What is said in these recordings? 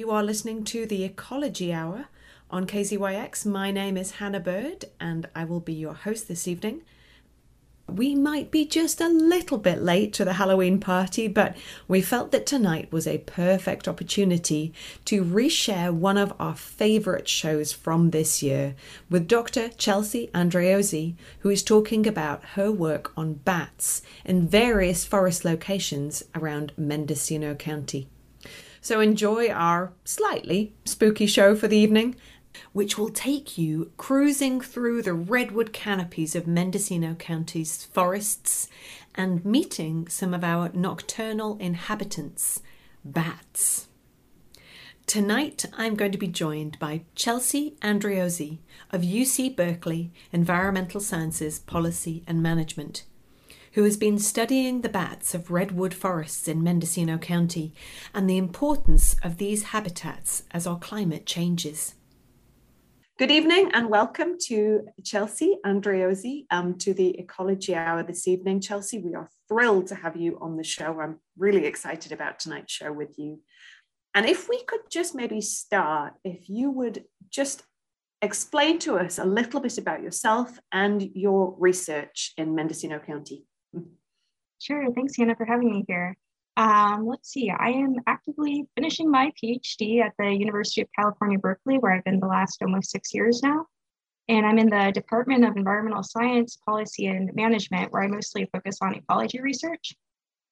You are listening to the Ecology Hour on KZYX. My name is Hannah Bird and I will be your host this evening. We might be just a little bit late to the Halloween party, but we felt that tonight was a perfect opportunity to reshare one of our favourite shows from this year with Dr. Chelsea Andreozzi, who is talking about her work on bats in various forest locations around Mendocino County. So enjoy our slightly spooky show for the evening which will take you cruising through the redwood canopies of Mendocino County's forests and meeting some of our nocturnal inhabitants, bats. Tonight, I'm going to be joined by Chelsea Andreozzi of UC Berkeley Environmental Sciences Policy and Management, who has been studying the bats of redwood forests in Mendocino County and the importance of these habitats as our climate changes. Good evening and welcome to Chelsea Andreozzi um, to the Ecology Hour this evening. Chelsea, we are thrilled to have you on the show. I'm really excited about tonight's show with you. And if we could just maybe start, if you would just explain to us a little bit about yourself and your research in Mendocino County. Sure. Thanks, Hannah, for having me here. Um, let's see, I am actively finishing my PhD at the University of California, Berkeley, where I've been the last almost six years now. And I'm in the Department of Environmental Science, Policy, and Management, where I mostly focus on ecology research.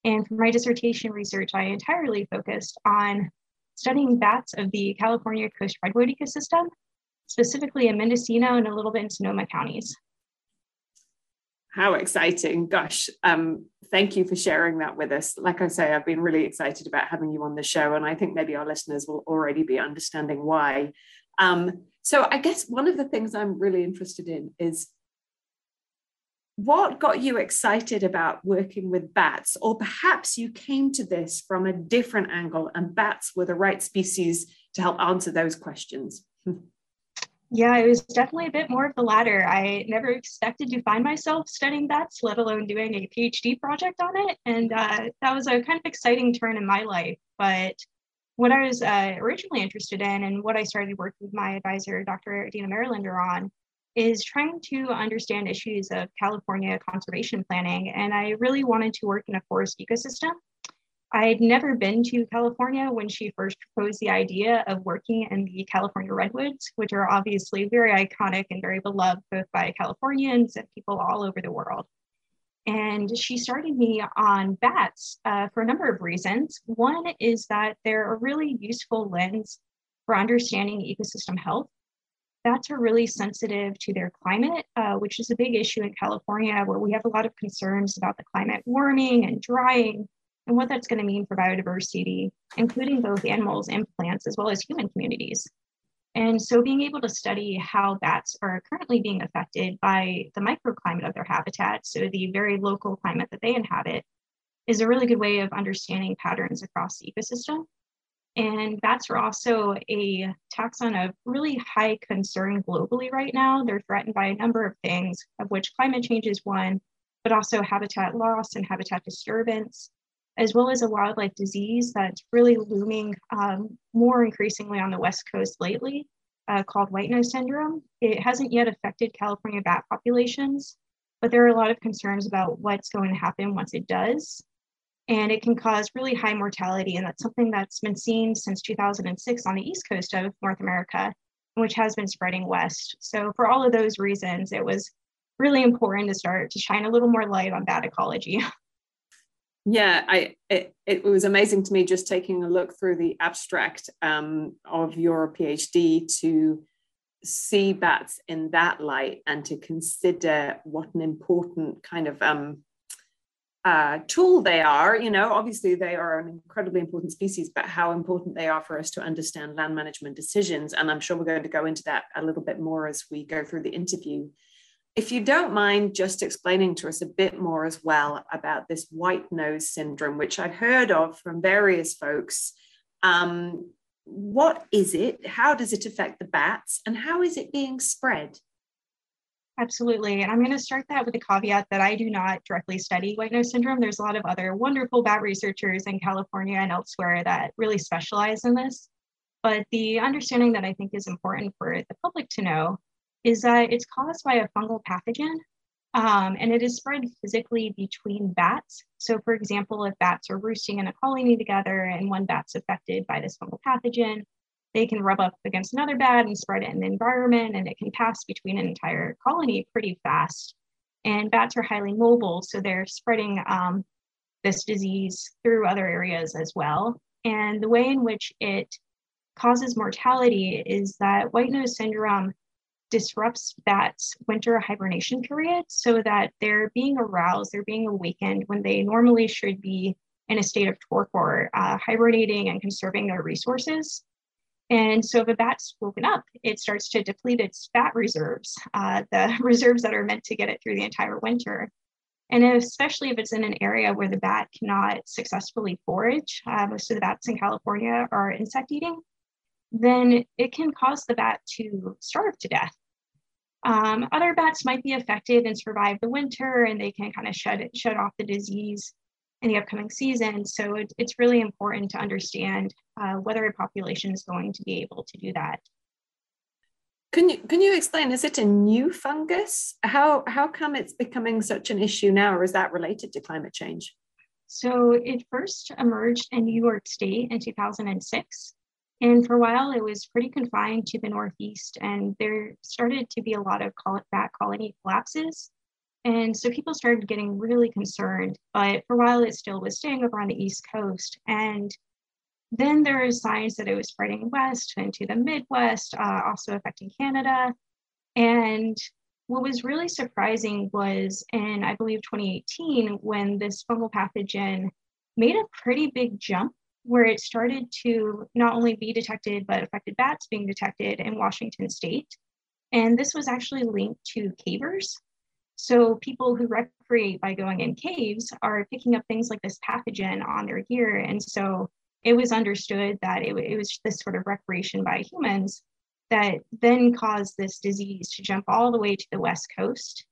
And for my dissertation research, I entirely focused on studying bats of the California coast redwood ecosystem, specifically in Mendocino and a little bit in Sonoma counties. How exciting. Gosh, um, thank you for sharing that with us. Like I say, I've been really excited about having you on the show, and I think maybe our listeners will already be understanding why. Um, so, I guess one of the things I'm really interested in is what got you excited about working with bats? Or perhaps you came to this from a different angle, and bats were the right species to help answer those questions. Yeah, it was definitely a bit more of the latter. I never expected to find myself studying bats, let alone doing a PhD project on it. And uh, that was a kind of exciting turn in my life. But what I was uh, originally interested in and what I started working with my advisor, Dr. Adina Merenlender, on is trying to understand issues of California conservation planning. And I really wanted to work in a forest ecosystem I'd never been to California when she first proposed the idea of working in the California redwoods, which are obviously very iconic and very beloved both by Californians and people all over the world. And she started me on bats uh, for a number of reasons. One is that they're a really useful lens for understanding ecosystem health. Bats are really sensitive to their climate, uh, which is a big issue in California, where we have a lot of concerns about the climate warming and drying and what that's going to mean for biodiversity, including both animals and plants, as well as human communities. And so being able to study how bats are currently being affected by the microclimate of their habitat, so the very local climate that they inhabit, is a really good way of understanding patterns across the ecosystem. And bats are also a taxon of really high concern globally right now. They're threatened by a number of things, of which climate change is one, but also habitat loss and habitat disturbance, as well as a wildlife disease that's really looming um, more increasingly on the West Coast lately, uh, called white nose syndrome. It hasn't yet affected California bat populations, but there are a lot of concerns about what's going to happen once it does. And it can cause really high mortality. And that's something that's been seen since 2006 on the East Coast of North America, which has been spreading west. So, for all of those reasons, it was really important to start to shine a little more light on bat ecology. Yeah, I it, it was amazing to me just taking a look through the abstract um, of your PhD to see bats in that light and to consider what an important kind of um, uh, tool they are. You know, obviously they are an incredibly important species, but how important they are for us to understand land management decisions. And I'm sure we're going to go into that a little bit more as we go through the interview. If you don't mind just explaining to us a bit more as well about this white nose syndrome, which I've heard of from various folks. Um, what is it? How does it affect the bats? And how is it being spread? Absolutely. And I'm going to start that with a caveat that I do not directly study white nose syndrome. There's a lot of other wonderful bat researchers in California and elsewhere that really specialize in this. But the understanding that I think is important for the public to know is that it's caused by a fungal pathogen um, and it is spread physically between bats. So, for example, if bats are roosting in a colony together and one bat's affected by this fungal pathogen, they can rub up against another bat and spread it in the environment, and it can pass between an entire colony pretty fast. And bats are highly mobile, so they're spreading um, this disease through other areas as well. And the way in which it causes mortality is that white nose syndrome disrupts that winter hibernation period so that they're being aroused, they're being awakened when they normally should be in a state of torpor, uh, hibernating and conserving their resources. And so if a bat's woken up, it starts to deplete its fat reserves, uh, the reserves that are meant to get it through the entire winter. And especially if it's in an area where the bat cannot successfully forage, uh, most of the bats in California are insect eating, then it can cause the bat to starve to death. Um, other bats might be affected and survive the winter and they can kind of shut it, shut off the disease in the upcoming season. So it, it's really important to understand uh, whether a population is going to be able to do that. Can you can you explain? Is it a new fungus? How how come it's becoming such an issue now, or is that related to climate change? So it first emerged in New York State in 2006. And for a while, it was pretty confined to the Northeast, and there started to be a lot of bat colony collapses. And so people started getting really concerned, but for a while, it still was staying over on the East Coast. And then there are signs that it was spreading west into the Midwest, uh, also affecting Canada. And what was really surprising was in, I believe, 2018, when this fungal pathogen made a pretty big jump where it started to not only be detected, but affected bats being detected in Washington state. And this was actually linked to cavers. So people who recreate by going in caves are picking up things like this pathogen on their gear. And so it was understood that it, it was this sort of recreation by humans that then caused this disease to jump all the way to the West Coast.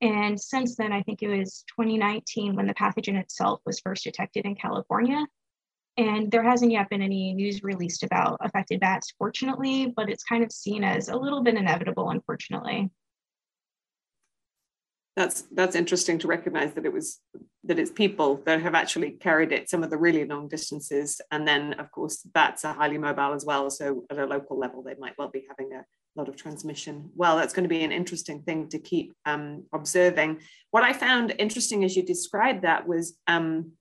And since then, I think it was 2019 when the pathogen itself was first detected in California. And there hasn't yet been any news released about affected bats, fortunately, but it's kind of seen as a little bit inevitable, unfortunately. That's that's interesting to recognize that it was that it's people that have actually carried it some of the really long distances, and then of course bats are highly mobile as well. So at a local level, they might well be having a lot of transmission. Well, that's going to be an interesting thing to keep um, observing. What I found interesting as you described that was um,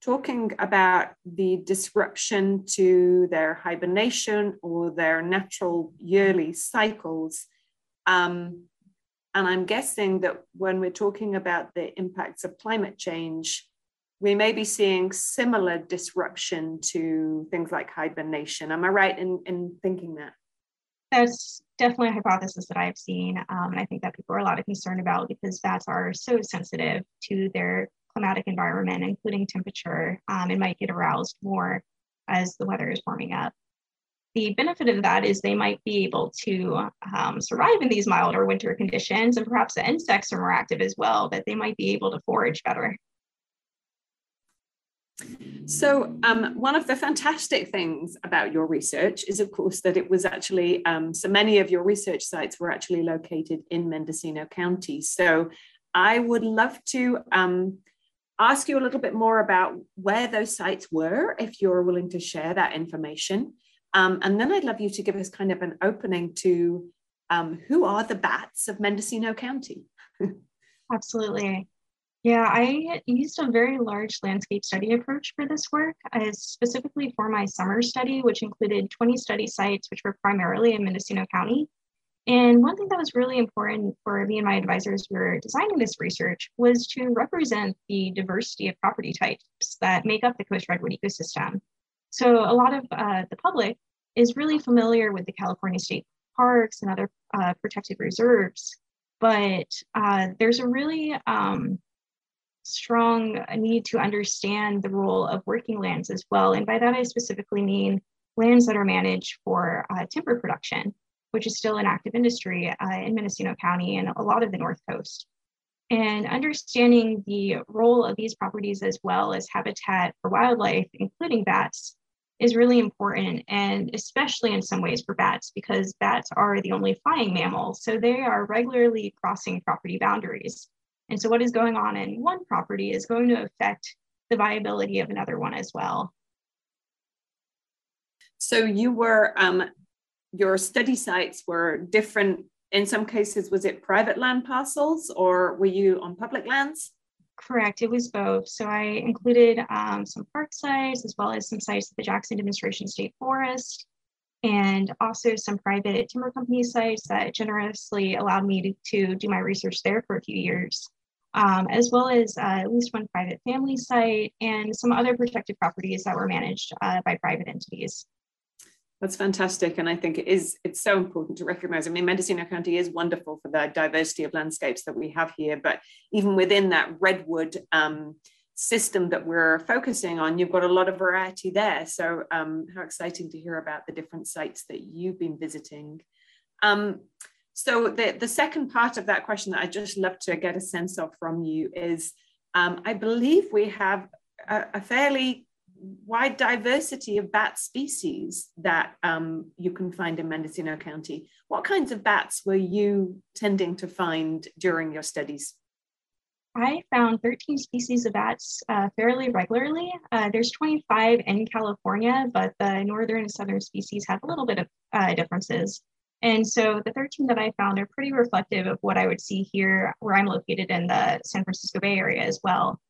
talking about the disruption to their hibernation or their natural yearly cycles. Um, and I'm guessing that when we're talking about the impacts of climate change, we may be seeing similar disruption to things like hibernation. Am I right in, in thinking that? That's definitely a hypothesis that I've seen. Um, and I think that people are a lot of concern about because bats are so sensitive to their climatic environment, including temperature, um, and might get aroused more as the weather is warming up. The benefit of that is they might be able to um, survive in these milder winter conditions, and perhaps the insects are more active as well, that they might be able to forage better. So, um, one of the fantastic things about your research is, of course, that it was actually um, so many of your research sites were actually located in Mendocino County. So, I would love to um, ask you a little bit more about where those sites were, if you're willing to share that information. Um, and then I'd love you to give us kind of an opening to um, who are the bats of Mendocino County? Absolutely. Yeah, I used a very large landscape study approach for this work, specifically for my summer study, which included 20 study sites, which were primarily in Mendocino County. And one thing that was really important for me and my advisors who were designing this research was to represent the diversity of property types that make up the coast redwood ecosystem. So a lot of uh, the public is really familiar with the California state parks and other uh, protected reserves, but uh, there's a really um, strong need to understand the role of working lands as well. And by that, I specifically mean lands that are managed for uh, timber production which is still an active industry uh, in Mendocino County and a lot of the North Coast. And understanding the role of these properties as well as habitat for wildlife, including bats, is really important, and especially in some ways for bats, because bats are the only flying mammals. So they are regularly crossing property boundaries. And so what is going on in one property is going to affect the viability of another one as well. So you were, um, your study sites were different. In some cases, was it private land parcels or were you on public lands? Correct, it was both. So I included um, some park sites as well as some sites at the Jackson Demonstration State Forest and also some private timber company sites that generously allowed me to, to do my research there for a few years, um, as well as uh, at least one private family site and some other protected properties that were managed uh, by private entities. That's fantastic. And I think it is, it's so important to recognize. I mean, Mendocino County is wonderful for the diversity of landscapes that we have here, but even within that redwood um, system that we're focusing on, you've got a lot of variety there. So um, how exciting to hear about the different sites that you've been visiting. Um, so the, the second part of that question that I just love to get a sense of from you is, um, I believe we have a, a fairly wide diversity of bat species that um, you can find in Mendocino County. What kinds of bats were you tending to find during your studies? I found 13 species of bats uh, fairly regularly. Uh, there's 25 in California, but the northern and southern species have a little bit of uh, differences. And so the 13 that I found are pretty reflective of what I would see here where I'm located in the San Francisco Bay Area as well.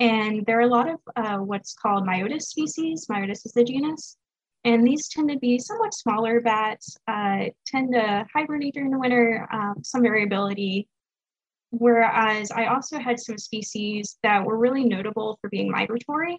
And there are a lot of uh, what's called Myotis species. Myotis is the genus. And these tend to be somewhat smaller bats, uh, tend to hibernate during the winter, um, some variability. Whereas I also had some species that were really notable for being migratory.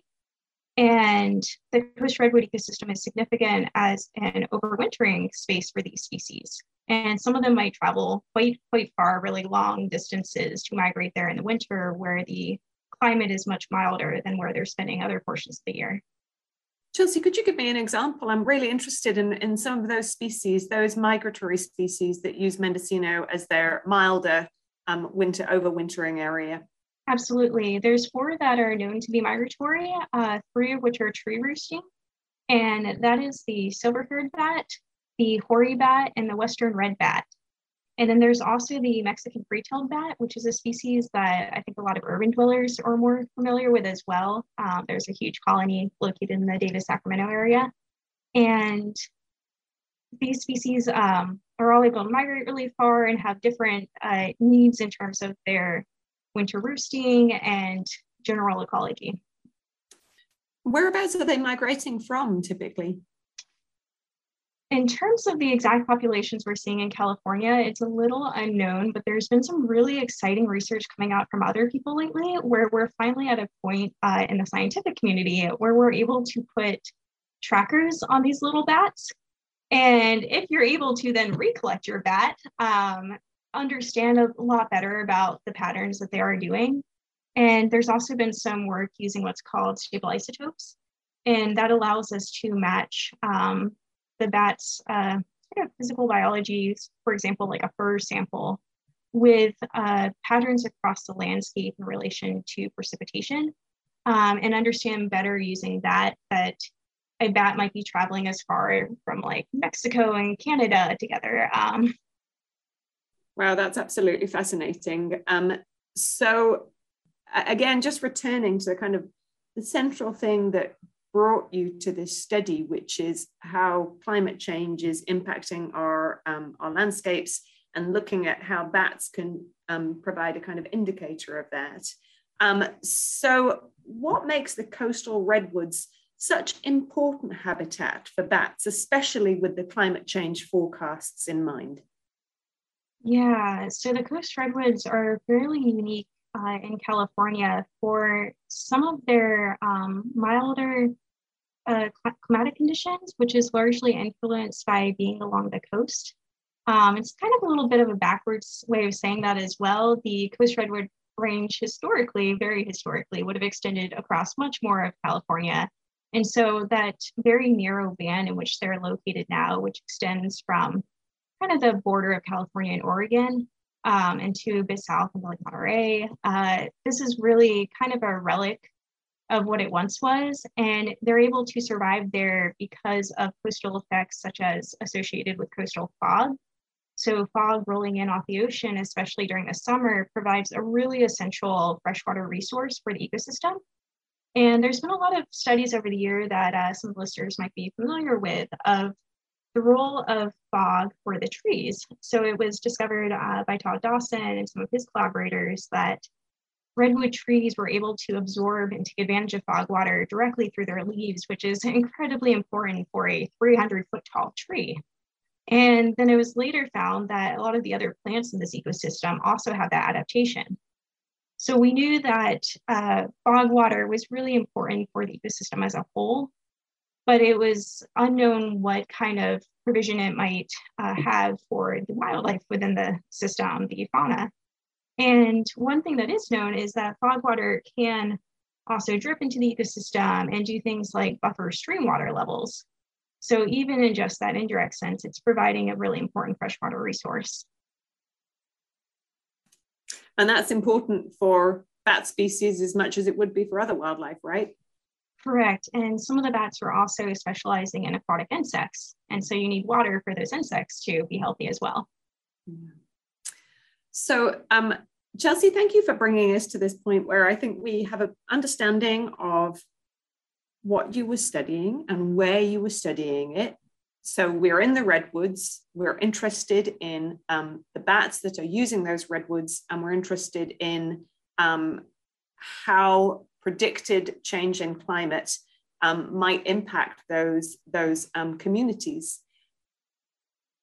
And the coast redwood ecosystem is significant as an overwintering space for these species. And some of them might travel quite, quite far, really long distances to migrate there in the winter, where the climate is much milder than where they're spending other portions of the year. Chelsea, could you give me an example? I'm really interested in, in some of those species, those migratory species that use Mendocino as their milder um, winter overwintering area. Absolutely. There's four that are known to be migratory, uh, three of which are tree roosting. And that is the silver-haired bat, the hoary bat, and the western red bat. And then there's also the Mexican free-tailed bat, which is a species that I think a lot of urban dwellers are more familiar with as well. Um, there's a huge colony located in the Davis, Sacramento area. And these species um, are all able to migrate really far and have different uh, needs in terms of their winter roosting and general ecology. Whereabouts are they migrating from typically? In terms of the exact populations we're seeing in California, it's a little unknown, but there's been some really exciting research coming out from other people lately where we're finally at a point uh, in the scientific community where we're able to put trackers on these little bats. And if you're able to then recollect your bat, um, understand a lot better about the patterns that they are doing. And there's also been some work using what's called stable isotopes. And that allows us to match um, the bat's uh, physical biology, for example, like a fur sample, with uh, patterns across the landscape in relation to precipitation, um, and understand better using that that a bat might be traveling as far from like Mexico and Canada together. Um, wow, that's absolutely fascinating. Um, so again, just returning to the kind of the central thing that brought you to this study, which is how climate change is impacting our, um, our landscapes and looking at how bats can um, provide a kind of indicator of that. Um, so, what makes the coastal redwoods such important habitat for bats, especially with the climate change forecasts in mind? Yeah, so the coast redwoods are fairly unique uh, in California for some of their um, milder uh, climatic conditions, which is largely influenced by being along the coast. Um, it's kind of a little bit of a backwards way of saying that as well. The coast redwood range historically, very historically, would have extended across much more of California. And so that very narrow band in which they're located now, which extends from kind of the border of California and Oregon um, and to a bit south into like Monterey, uh, this is really kind of a relic of what it once was. And they're able to survive there because of coastal effects such as associated with coastal fog. So fog rolling in off the ocean, especially during the summer, provides a really essential freshwater resource for the ecosystem. And there's been a lot of studies over the year that uh, some listeners might be familiar with of the role of fog for the trees. So it was discovered uh, by Todd Dawson and some of his collaborators that redwood trees were able to absorb and take advantage of fog water directly through their leaves, which is incredibly important for a 300 foot tall tree. And then it was later found that a lot of the other plants in this ecosystem also have that adaptation. So we knew that uh, fog water was really important for the ecosystem as a whole, but it was unknown what kind of provision it might uh, have for the wildlife within the system, the fauna. And one thing that is known is that fog water can also drip into the ecosystem and do things like buffer stream water levels. So even in just that indirect sense, it's providing a really important freshwater resource. And that's important for bat species as much as it would be for other wildlife, right? Correct. And some of the bats are also specializing in aquatic insects. And so you need water for those insects to be healthy as well. Yeah. So, um, Chelsea, thank you for bringing us to this point where I think we have an understanding of what you were studying and where you were studying it. So, we're in the redwoods, we're interested in um, the bats that are using those redwoods, and we're interested in um, how predicted change in climate um, might impact those, those um, communities.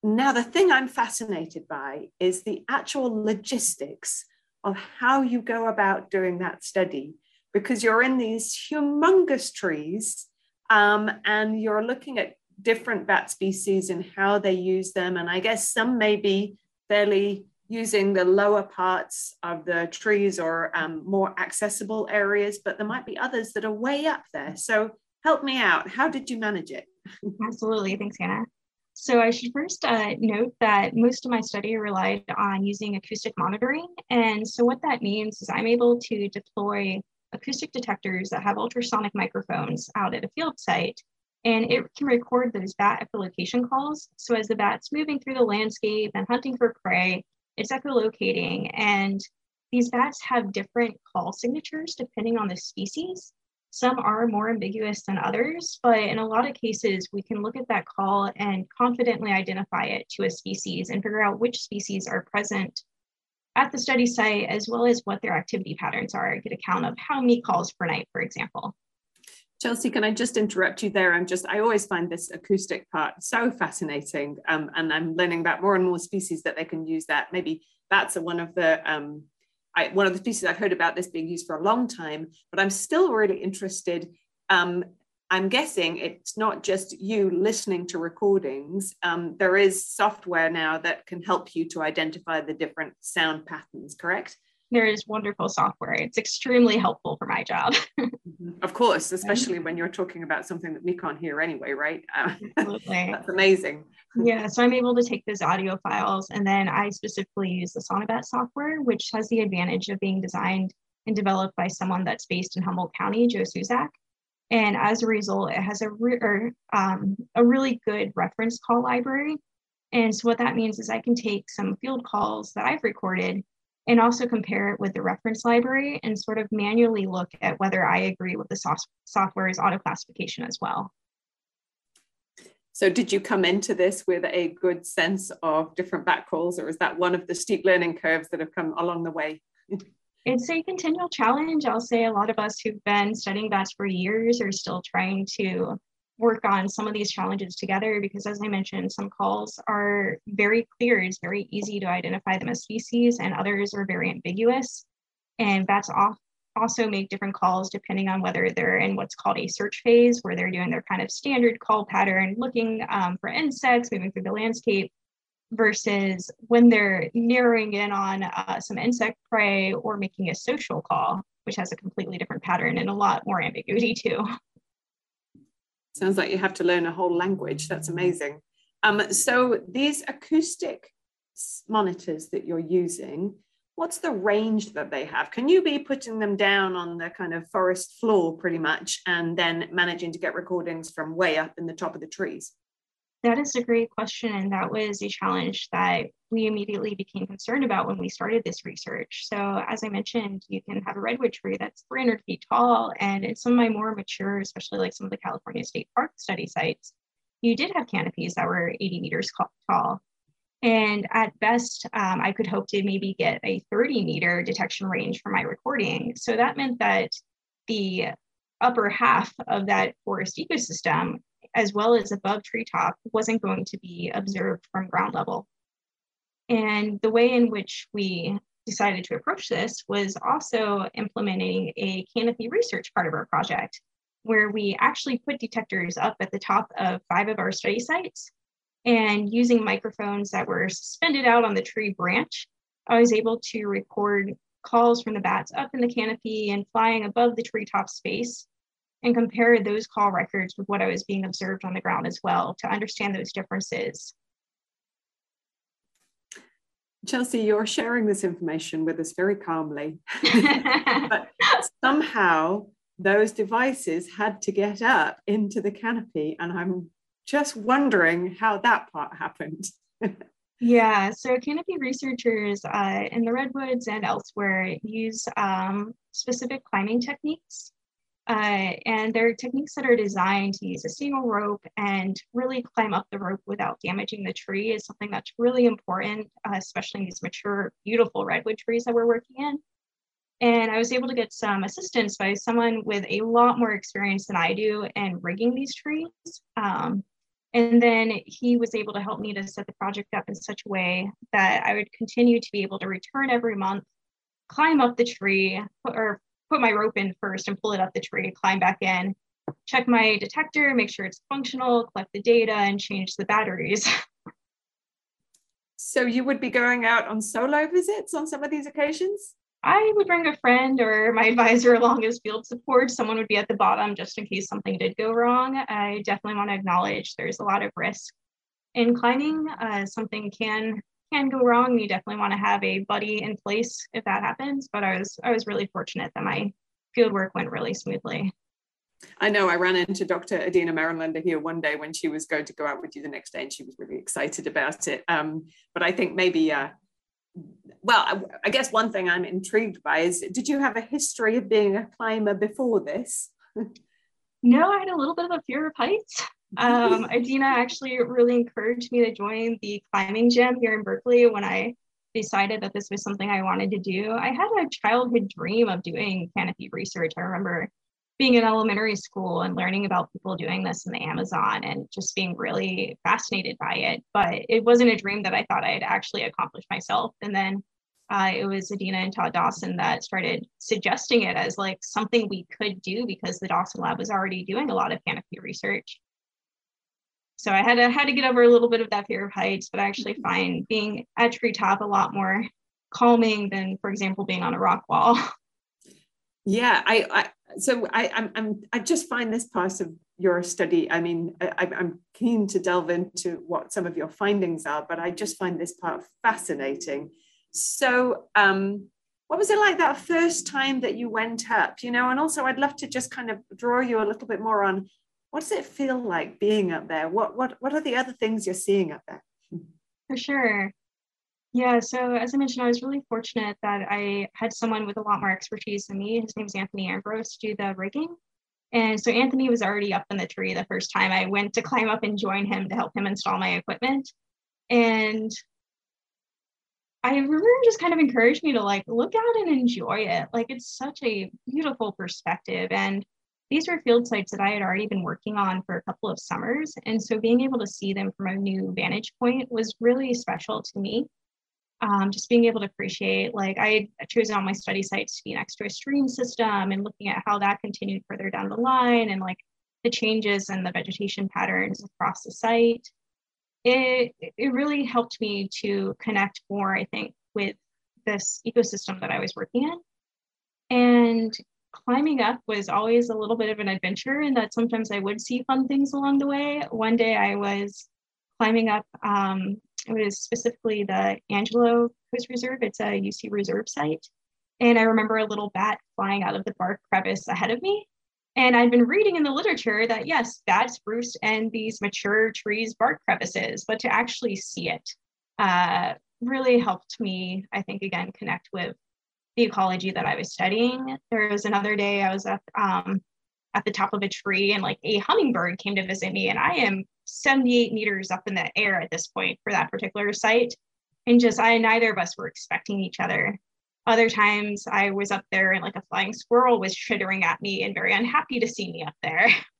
Now, the thing I'm fascinated by is the actual logistics of how you go about doing that study, because you're in these humongous trees um, and you're looking at different bat species and how they use them. And I guess some may be fairly using the lower parts of the trees or um, more accessible areas, but there might be others that are way up there. So help me out. How did you manage it? Absolutely. Thanks, Hannah. So I should first uh, note that most of my study relied on using acoustic monitoring. And so what that means is I'm able to deploy acoustic detectors that have ultrasonic microphones out at a field site. And it can record those bat echolocation calls. So as the bat's moving through the landscape and hunting for prey, it's echolocating. And these bats have different call signatures depending on the species. Some are more ambiguous than others, but in a lot of cases, we can look at that call and confidently identify it to a species and figure out which species are present at the study site, as well as what their activity patterns are, I get a count of how many calls per night, for example. Chelsea, can I just interrupt you there? I'm just, I always find this acoustic part so fascinating. Um, and I'm learning about more and more species that they can use that. Maybe bats are one of the um, I, one of the pieces I've heard about this being used for a long time, but I'm still really interested. Um, I'm guessing it's not just you listening to recordings. Um, there is software now that can help you to identify the different sound patterns, correct? There is wonderful software. It's extremely helpful for my job. Of course, especially when you're talking about something that we can't hear anyway, right? Absolutely. that's amazing. Yeah, so I'm able to take those audio files and then I specifically use the Sonobat software, which has the advantage of being designed and developed by someone that's based in Humboldt County, Joe Szewczak. And as a result, it has a, re- or, um, a really good reference call library. And so what that means is I can take some field calls that I've recorded and also compare it with the reference library and sort of manually look at whether I agree with the soft- software's auto classification as well. So did you come into this with a good sense of different bat calls or is that one of the steep learning curves that have come along the way? it's a continual challenge. I'll say a lot of us who've been studying bats for years are still trying to work on some of these challenges together because as I mentioned, some calls are very clear. It's very easy to identify them as species and others are very ambiguous. And bats also make different calls depending on whether they're in what's called a search phase, where they're doing their kind of standard call pattern, looking um, for insects, moving through the landscape, versus when they're narrowing in on uh, some insect prey or making a social call, which has a completely different pattern and a lot more ambiguity too. Sounds like you have to learn a whole language. That's amazing. Um, so these acoustic monitors that you're using, what's the range that they have? Can you be putting them down on the kind of forest floor pretty much and then managing to get recordings from way up in the top of the trees? That is a great question. And that was a challenge that we immediately became concerned about when we started this research. So, as I mentioned, you can have a redwood tree that's 300 feet tall. And in some of my more mature, especially like some of the California State Park study sites, you did have canopies that were 80 meters tall. And at best, um, I could hope to maybe get a 30 meter detection range for my recording. So that meant that the upper half of that forest ecosystem, as well as above treetop, wasn't going to be observed from ground level. And the way in which we decided to approach this was also implementing a canopy research part of our project, where we actually put detectors up at the top of five of our study sites and using microphones that were suspended out on the tree branch, I was able to record calls from the bats up in the canopy and flying above the treetop space and compare those call records with what I was being observed on the ground as well to understand those differences. Chelsea, you're sharing this information with us very calmly. but somehow those devices had to get up into the canopy, and I'm just wondering how that part happened. yeah, so canopy researchers uh, in the redwoods and elsewhere use um, specific climbing techniques. Uh, and they're techniques that are designed to use a single rope and really climb up the rope without damaging the tree is something that's really important, uh, especially in these mature, beautiful redwood trees that we're working in. And I was able to get some assistance by someone with a lot more experience than I do in rigging these trees. Um, and then he was able to help me to set the project up in such a way that I would continue to be able to return every month, climb up the tree, or put my rope in first and pull it up the tree, climb back in, check my detector, make sure it's functional, collect the data, and change the batteries. so you would be going out on solo visits on some of these occasions? I would bring a friend or my advisor along as field support. Someone would be at the bottom just in case something did go wrong. I definitely want to acknowledge there's a lot of risk in climbing. Uh, something can can go wrong. You definitely want to have a buddy in place if that happens. But I was I was really fortunate that my field work went really smoothly. I know I ran into Dr. Adina Merenlender here one day when she was going to go out with you the next day, and she was really excited about it. Um, but I think maybe uh, well, I, I, guess one thing I'm intrigued by is did you have a history of being a climber before this? no, I had a little bit of a fear of heights. Um, Adina actually really encouraged me to join the climbing gym here in Berkeley when I decided that this was something I wanted to do. I had a childhood dream of doing canopy research. I remember being in elementary school and learning about people doing this in the Amazon and just being really fascinated by it. But it wasn't a dream that I thought I'd actually accomplish myself. And then uh, it was Adina and Todd Dawson that started suggesting it as like something we could do because the Dawson Lab was already doing a lot of canopy research. So I had to had to get over a little bit of that fear of heights, but I actually find being at treetop a lot more calming than, for example, being on a rock wall. Yeah, I, I so I, I'm, I'm, I just find this part of your study. I mean, I, I'm keen to delve into what some of your findings are, but I just find this part fascinating. So, um, what was it like that first time that you went up? You know, and also I'd love to just kind of draw you a little bit more on what does it feel like being up there? What what what are the other things you're seeing up there? For sure. Yeah, so as I mentioned, I was really fortunate that I had someone with a lot more expertise than me. His name is Anthony Ambrose do the rigging. And so Anthony was already up in the tree the first time I went to climb up and join him to help him install my equipment. And I remember just kind of encouraged me to like look out and enjoy it. Like it's such a beautiful perspective. And these were field sites that I had already been working on for a couple of summers. And so being able to see them from a new vantage point was really special to me um, just being able to appreciate like I chose on my study sites to be next to a stream system and looking at how that continued further down the line and like the changes and the vegetation patterns across the site. It, it really helped me to connect more, I think, with this ecosystem that I was working in. And climbing up was always a little bit of an adventure in that sometimes I would see fun things along the way. One day I was climbing up um, it was specifically the Angelo Coast Reserve. It's a UC reserve site. And I remember a little bat flying out of the bark crevice ahead of me. And I'd been reading in the literature that yes, bats roost in these mature trees' bark crevices, but to actually see it uh, really helped me, I think, again, connect with the ecology that I was studying. There was another day I was up um, at the top of a tree and like a hummingbird came to visit me, and I am 78 meters up in the air at this point for that particular site. And just I neither of us were expecting each other. Other times I was up there and like a flying squirrel was chittering at me and very unhappy to see me up there.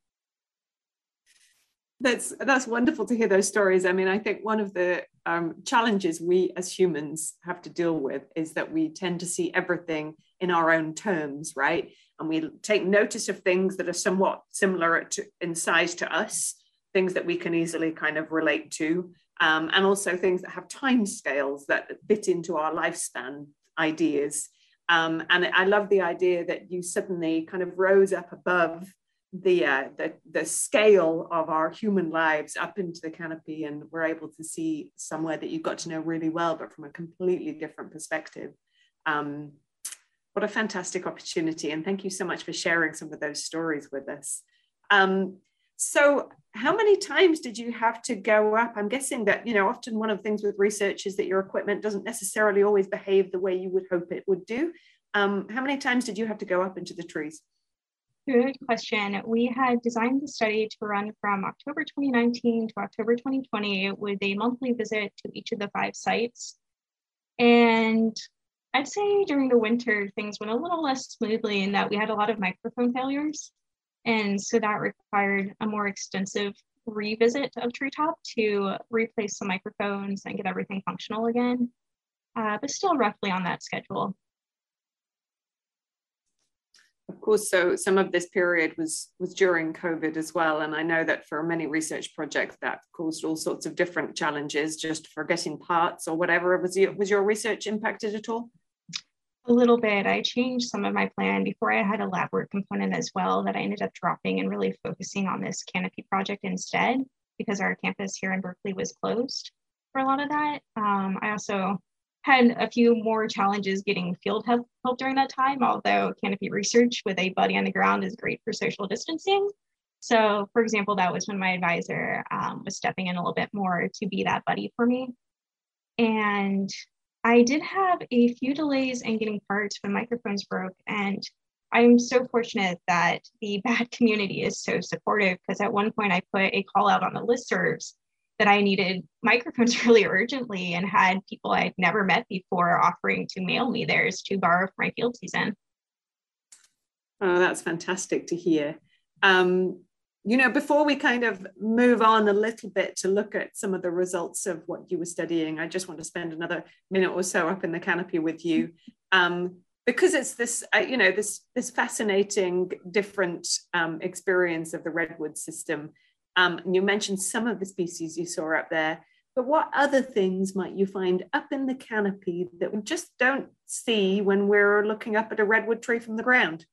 That's that's wonderful to hear those stories. I mean, I think one of the um, challenges we as humans have to deal with is that we tend to see everything in our own terms, right? And we take notice of things that are somewhat similar to, in size to us, things that we can easily kind of relate to, um, and also things that have time scales that fit into our lifespan ideas. Um, and I love the idea that you suddenly kind of rose up above the, uh, the the scale of our human lives up into the canopy, and we're able to see somewhere that you've got to know really well, but from a completely different perspective. Um, what a fantastic opportunity, and thank you so much for sharing some of those stories with us. Um, so, how many times did you have to go up? I'm guessing that you know often one of the things with research is that your equipment doesn't necessarily always behave the way you would hope it would do. Um, how many times did you have to go up into the trees? Good question. We had designed the study to run from October 2019 to October 2020 with a monthly visit to each of the five sites. And I'd say during the winter, things went a little less smoothly in that we had a lot of microphone failures. And so that required a more extensive revisit of Treetop to replace the microphones and get everything functional again, uh, but still roughly on that schedule of course so some of this period was was during covid as well and i know that for many research projects that caused all sorts of different challenges just for getting parts or whatever. Was your was your research impacted at all? A little bit. I changed some of my plan. Before i had a lab work component as well that i ended up dropping and really focusing on this canopy project instead because our campus here in berkeley was closed for a lot of that. Um, i also had a few more challenges getting field help, help during that time, although canopy research with a buddy on the ground is great for social distancing. So, for example, that was when my advisor um, was stepping in a little bit more to be that buddy for me. And I did have a few delays in getting parts when microphones broke. And I'm so fortunate that the bad community is so supportive because at one point I put a call out on the listservs that I needed microphones really urgently and had people I'd never met before offering to mail me theirs to borrow for my field season. Oh, that's fantastic to hear. Um, you know, before we kind of move on a little bit to look at some of the results of what you were studying, I just want to spend another minute or so up in the canopy with you. Um, because it's this, uh, you know, this this fascinating, different um, experience of the redwood system um, and you mentioned some of the species you saw up there, but what other things might you find up in the canopy that we just don't see when we're looking up at a redwood tree from the ground?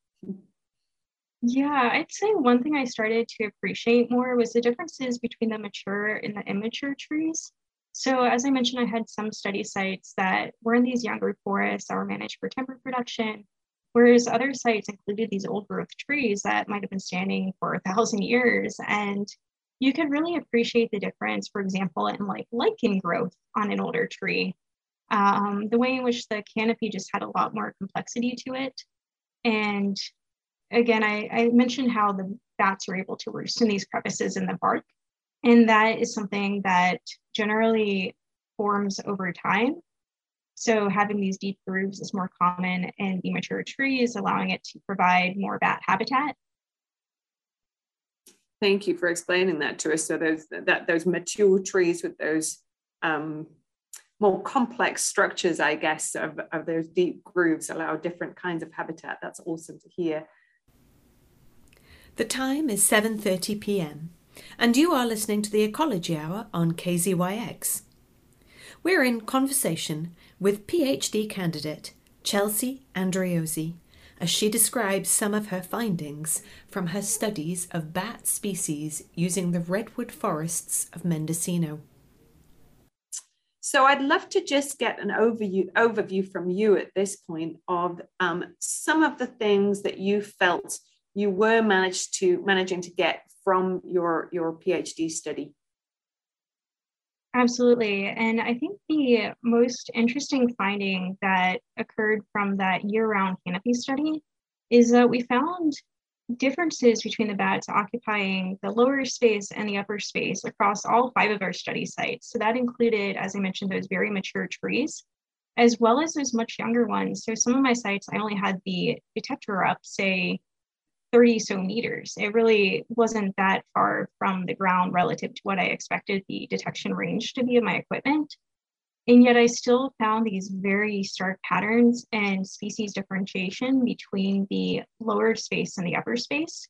Yeah, I'd say one thing I started to appreciate more was the differences between the mature and the immature trees. So, as I mentioned, I had some study sites that were in these younger forests that were managed for timber production, whereas other sites included these old growth trees that might have been standing for a thousand years. And you can really appreciate the difference, for example, in like lichen growth on an older tree. Um, the way in which the canopy just had a lot more complexity to it. And again, I, I mentioned how the bats are able to roost in these crevices in the bark. And that is something that generally forms over time. So having these deep grooves is more common in the mature trees, allowing it to provide more bat habitat. Thank you for explaining that to us. So those that those mature trees with those um, more complex structures, I guess, of, of those deep grooves allow different kinds of habitat. That's awesome to hear. The time is 7:30 p.m. and you are listening to the Ecology Hour on KZYX. We're in conversation with PhD candidate Chelsea Andreozzi as she describes some of her findings from her studies of bat species using the redwood forests of Mendocino. So I'd love to just get an overview overview from you at this point of um, some of the things that you felt you were managed to managing to get from your your PhD study. Absolutely. And I think the most interesting finding that occurred from that year round canopy study is that we found differences between the bats occupying the lower space and the upper space across all five of our study sites. So that included, as I mentioned, those very mature trees, as well as those much younger ones. So some of my sites, I only had the detector up, say, 30 so meters. It really wasn't that far from the ground relative to what I expected the detection range to be of my equipment. And yet I still found these very stark patterns and species differentiation between the lower space and the upper space.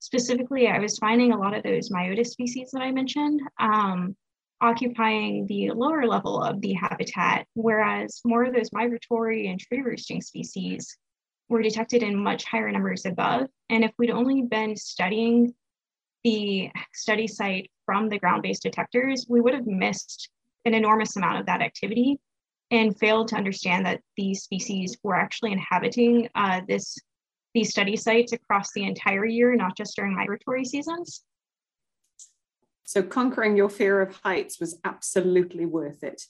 Specifically, I was finding a lot of those myotis species that I mentioned um, occupying the lower level of the habitat, whereas more of those migratory and tree roosting species were detected in much higher numbers above. And if we'd only been studying the study site from the ground-based detectors, we would have missed an enormous amount of that activity and failed to understand that these species were actually inhabiting uh, this these study sites across the entire year, not just during migratory seasons. So conquering your fear of heights was absolutely worth it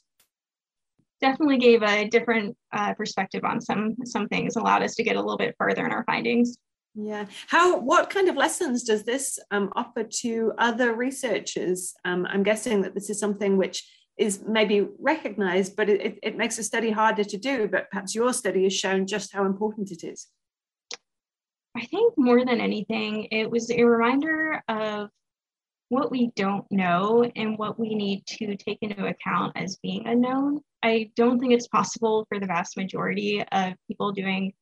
definitely gave a different uh, perspective on some some things, allowed us to get a little bit further in our findings. Yeah. How? What kind of lessons does this um, offer to other researchers? Um, I'm guessing that this is something which is maybe recognized, but it, it makes a study harder to do. But perhaps your study has shown just how important it is. I think more than anything, it was a reminder of what we don't know and what we need to take into account as being unknown. I don't think it's possible for the vast majority of people doing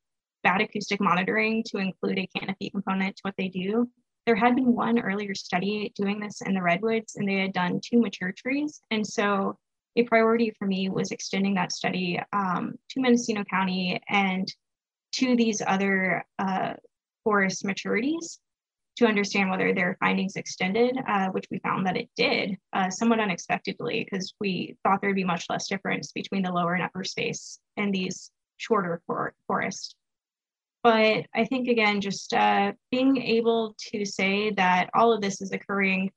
bat acoustic monitoring to include a canopy component to what they do. There had been one earlier study doing this in the redwoods, and they had done two mature trees. And so a priority for me was extending that study um, to Mendocino County and to these other uh, forest maturities to understand whether their findings extended, uh, which we found that it did uh, somewhat unexpectedly because we thought there'd be much less difference between the lower and upper space and these shorter for- forests. But I think again, just uh, being able to say that all of this is occurring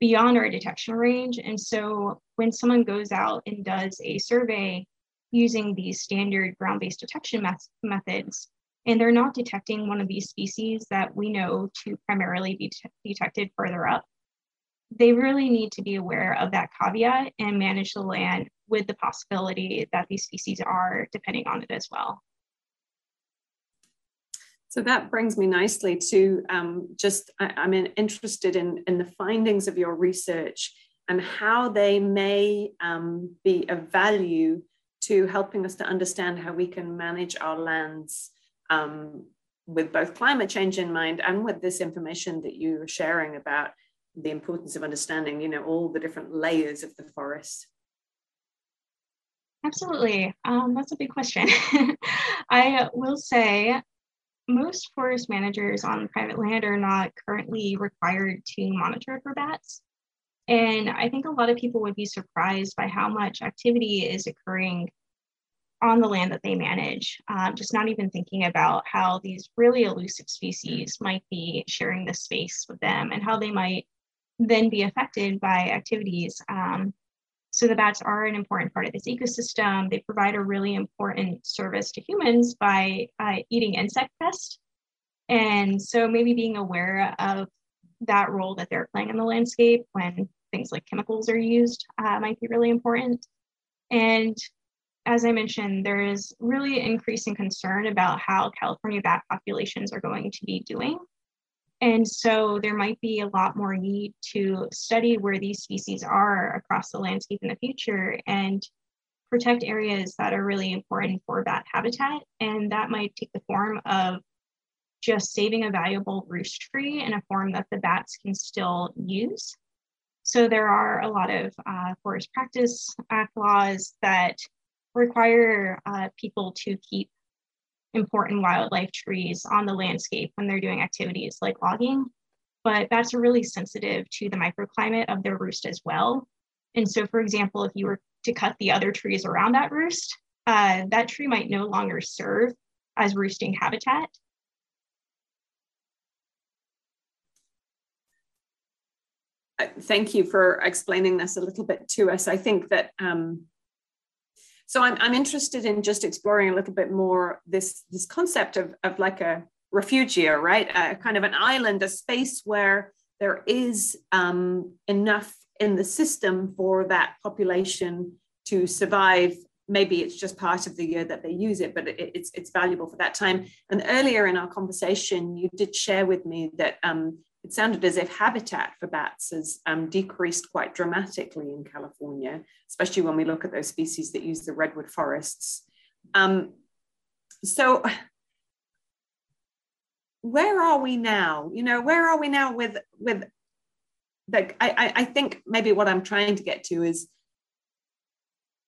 beyond our detection range. And so when someone goes out and does a survey using these standard ground-based detection methods, and they're not detecting one of these species that we know to primarily be detected further up. They really need to be aware of that caveat and manage the land with the possibility that these species are depending on it as well. So that brings me nicely to um, just, I, am interested in, in the findings of your research and how they may um, be of value to helping us to understand how we can manage our lands um, with both climate change in mind and with this information that you are sharing about the importance of understanding, you know, all the different layers of the forest? Absolutely. Um, that's a big question. I will say most forest managers on private land are not currently required to monitor for bats. And I think a lot of people would be surprised by how much activity is occurring on the land that they manage, um, just not even thinking about how these really elusive species might be sharing this space with them and how they might then be affected by activities. Um, so the bats are an important part of this ecosystem. They provide a really important service to humans by uh, eating insect pests. And so maybe being aware of that role that they're playing in the landscape when things like chemicals are used uh, might be really important. And as I mentioned, there is really increasing concern about how California bat populations are going to be doing. And so there might be a lot more need to study where these species are across the landscape in the future and protect areas that are really important for bat habitat. And that might take the form of just saving a valuable roost tree in a form that the bats can still use. So there are a lot of uh, forest practice act laws that require uh, people to keep important wildlife trees on the landscape when they're doing activities like logging. But that's really sensitive to the microclimate of their roost as well. And so, for example, if you were to cut the other trees around that roost, uh, that tree might no longer serve as roosting habitat. Thank you for explaining this a little bit to us. I think that um, so I'm, I'm interested in just exploring a little bit more this this concept of, of like a refugia, right? A kind of an island, a space where there is um, enough in the system for that population to survive. Maybe it's just part of the year that they use it, but it, it's it's valuable for that time. And earlier in our conversation, you did share with me that um, it sounded as if habitat for bats has um, decreased quite dramatically in California, especially when we look at those species that use the redwood forests. Um, so where are we now? You know, where are we now with with like I, I think maybe what I'm trying to get to is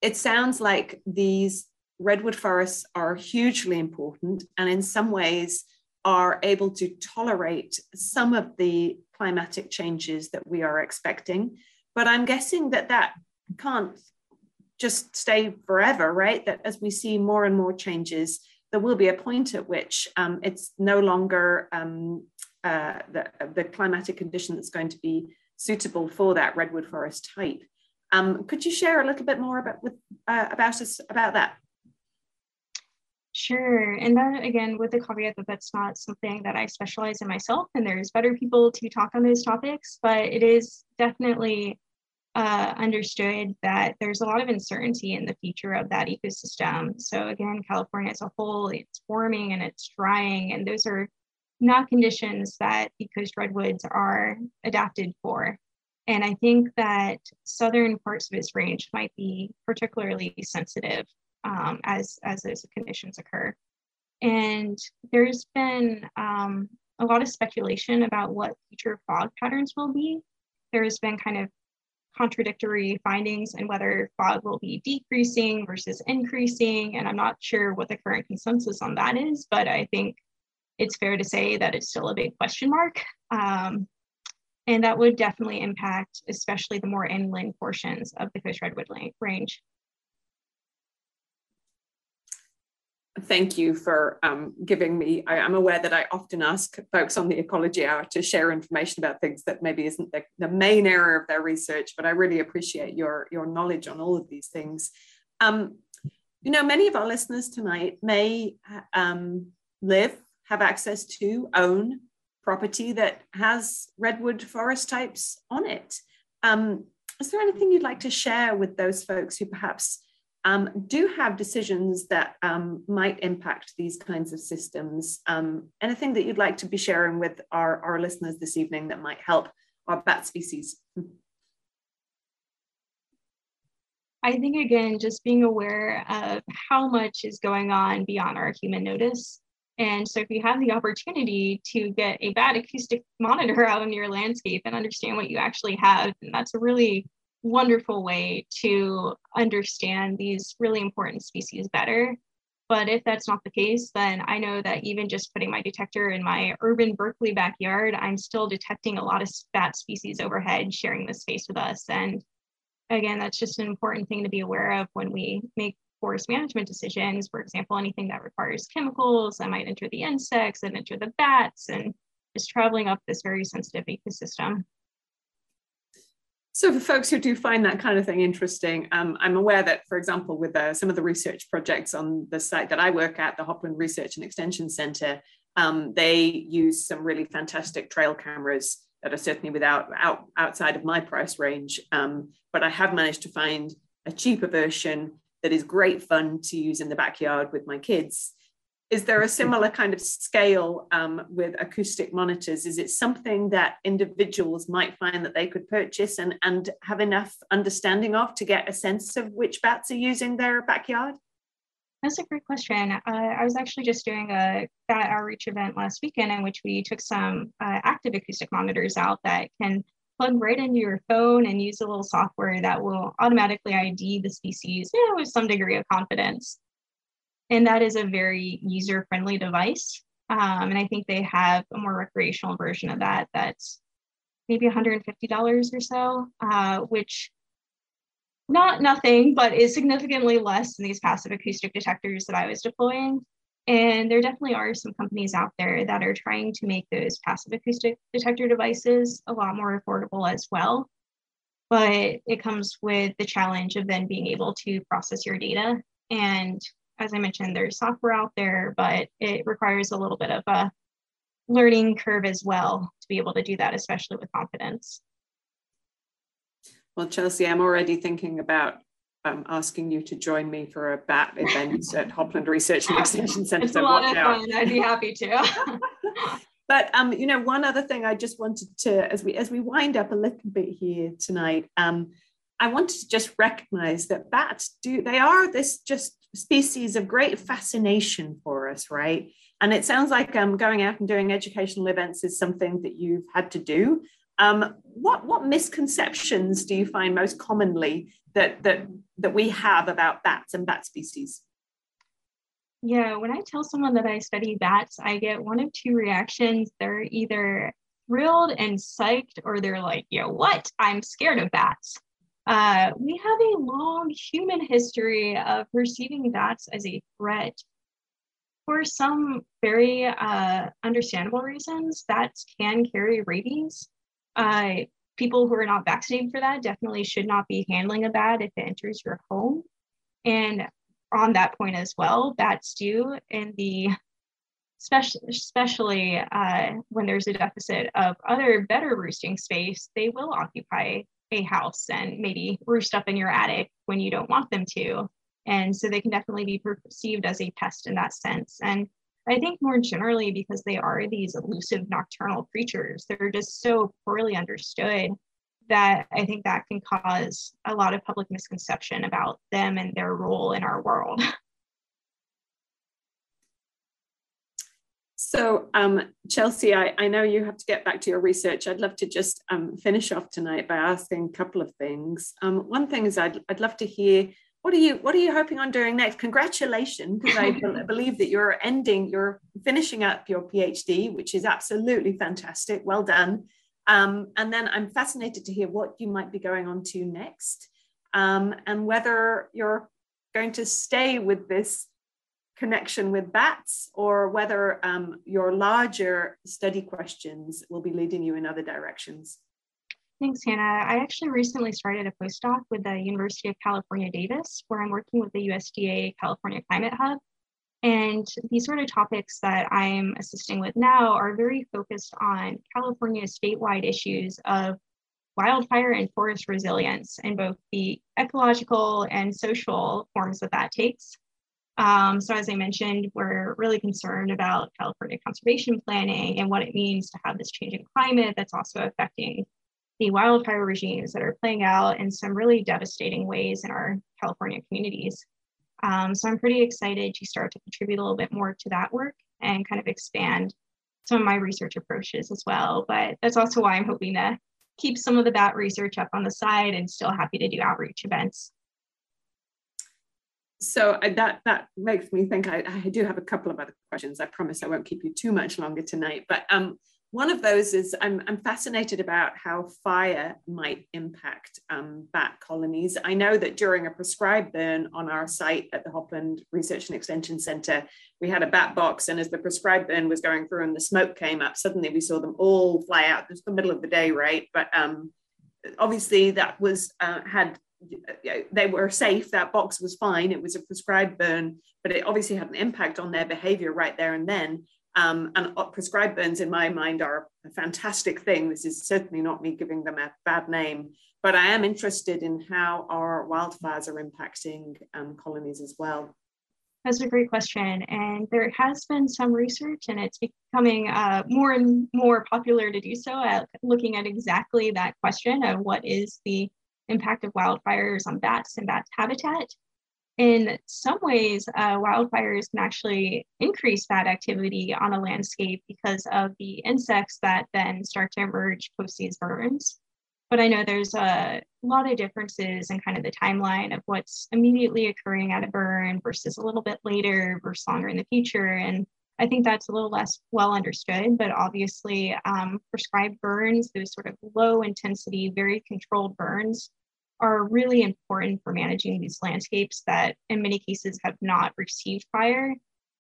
it sounds like these redwood forests are hugely important and in some ways are able to tolerate some of the climatic changes that we are expecting. But I'm guessing that that can't just stay forever, right? That as we see more and more changes, there will be a point at which um, it's no longer um, uh, the, the climatic condition that's going to be suitable for that redwood forest type. Um, could you share a little bit more about with, uh, about us about that? Sure. And then again, with the caveat that that's not something that I specialize in myself, and there's better people to talk on those topics, but it is definitely uh, understood that there's a lot of uncertainty in the future of that ecosystem. So again, California as a whole, it's warming and it's drying, and those are not conditions that the coast redwoods are adapted for. And I think that southern parts of its range might be particularly sensitive um, as, as those conditions occur. And there's been um, a lot of speculation about what future fog patterns will be. There's been kind of contradictory findings and whether fog will be decreasing versus increasing. And I'm not sure what the current consensus on that is, but I think it's fair to say that it's still a big question mark. Um, and that would definitely impact, especially the more inland portions of the Coast Redwood Range. Thank you for um, giving me. I, am aware that I often ask folks on the Ecology Hour to share information about things that maybe isn't the, the main area of their research, but I really appreciate your, your knowledge on all of these things. Um, you know, many of our listeners tonight may um, live, have access to, own property that has redwood forest types on it. Um, is there anything you'd like to share with those folks who perhaps um, do have decisions that um, might impact these kinds of systems. Um, anything that you'd like to be sharing with our, our listeners this evening that might help our bat species? I think, again, just being aware of how much is going on beyond our human notice. And so, if you have the opportunity to get a bat acoustic monitor out in your landscape and understand what you actually have, and that's a really wonderful way to understand these really important species better. But if that's not the case, then I know that even just putting my detector in my urban Berkeley backyard, I'm still detecting a lot of bat species overhead sharing this space with us. And again, that's just an important thing to be aware of when we make forest management decisions. For example, anything that requires chemicals that might enter the insects and enter the bats and just traveling up this very sensitive ecosystem. So for folks who do find that kind of thing interesting, um, I'm aware that, for example, with uh, some of the research projects on the site that I work at, the Hopland Research and Extension Center, um, they use some really fantastic trail cameras that are certainly without out, outside of my price range. Um, but I have managed to find a cheaper version that is great fun to use in the backyard with my kids is there a similar kind of scale um, with acoustic monitors? Is it something that individuals might find that they could purchase and, and have enough understanding of to get a sense of which bats are using their backyard? That's a great question. Uh, I was actually just doing a bat outreach event last weekend in which we took some uh, active acoustic monitors out that can plug right into your phone and use a little software that will automatically ID the species you know, with some degree of confidence. And that is a very user friendly device. Um, and I think they have a more recreational version of that that's maybe $150 or so, uh, which not nothing, but is significantly less than these passive acoustic detectors that I was deploying. And there definitely are some companies out there that are trying to make those passive acoustic detector devices a lot more affordable as well. But it comes with the challenge of then being able to process your data. And as I mentioned, there's software out there, but it requires a little bit of a learning curve as well to be able to do that, especially with confidence. Well, Chelsea, I'm already thinking about um, asking you to join me for a BAT event at Hopland Research and Extension Centre. It's a lot of fun. I'd be happy to. but um, you know, one other thing I just wanted to, as we as we wind up a little bit here tonight, um, I wanted to just recognise that bats do they are this just species of great fascination for us, right? And it sounds like um, going out and doing educational events is something that you've had to do. Um, what what misconceptions do you find most commonly that that that we have about bats and bat species? Yeah, when I tell someone that I study bats, I get one of two reactions. They're either thrilled and psyched, or they're like, "Yo, what? I'm scared of bats." Uh, we have a long human history of perceiving bats as a threat. For some very uh, understandable reasons, bats can carry rabies. Uh, people who are not vaccinated for that definitely should not be handling a bat if it enters your home. And on that point as well, bats do in the especially, especially uh, when there's a deficit of other better roosting space, they will occupy a house and maybe roost up in your attic when you don't want them to. And so they can definitely be perceived as a pest in that sense. And I think more generally, because they are these elusive nocturnal creatures, they're just so poorly understood that I think that can cause a lot of public misconception about them and their role in our world. So, um, Chelsea, I, I, know you have to get back to your research. I'd love to just um, finish off tonight by asking a couple of things. Um, one thing is I'd, I'd love to hear what are you what are you hoping on doing next congratulations because i believe that you're ending you're finishing up your phd which is absolutely fantastic well done um, and then i'm fascinated to hear what you might be going on to next um, and whether you're going to stay with this connection with bats or whether um, your larger study questions will be leading you in other directions Thanks, Hannah. I actually recently started a postdoc with the University of California, Davis, where I'm working with the USDA California Climate Hub. And these sort of topics that I'm assisting with now are very focused on California statewide issues of wildfire and forest resilience and both the ecological and social forms that that takes. Um, so as I mentioned, we're really concerned about California conservation planning and what it means to have this changing climate that's also affecting the wildfire regimes that are playing out in some really devastating ways in our California communities. Um, so I'm pretty excited to start to contribute a little bit more to that work and kind of expand some of my research approaches as well. But that's also why I'm hoping to keep some of the bat research up on the side and still happy to do outreach events. So uh, that that makes me think I, I do have a couple of other questions. I promise I won't keep you too much longer tonight. But um, one of those is I'm, I'm fascinated about how fire might impact um, bat colonies. I know that during a prescribed burn on our site at the Hopland Research and Extension Centre, we had a bat box, and as the prescribed burn was going through and the smoke came up, suddenly we saw them all fly out. It's the middle of the day, right? But um, obviously, that was uh, had they were safe. That box was fine. It was a prescribed burn, but it obviously had an impact on their behavior right there and then. Um, and prescribed burns, in my mind, are a fantastic thing. This is certainly not me giving them a bad name, but I am interested in how our wildfires are impacting um, colonies as well. That's a great question. And there has been some research, and it's becoming uh, more and more popular to do so, at looking at exactly that question of what is the impact of wildfires on bats and bat habitat in some ways, uh, wildfires can actually increase bat activity on a landscape because of the insects that then start to emerge post these burns. But I know there's a lot of differences in kind of the timeline of what's immediately occurring at a burn versus a little bit later versus longer in the future. And I think that's a little less well understood, but obviously, um, prescribed burns, those sort of low intensity, very controlled burns, are really important for managing these landscapes that in many cases have not received fire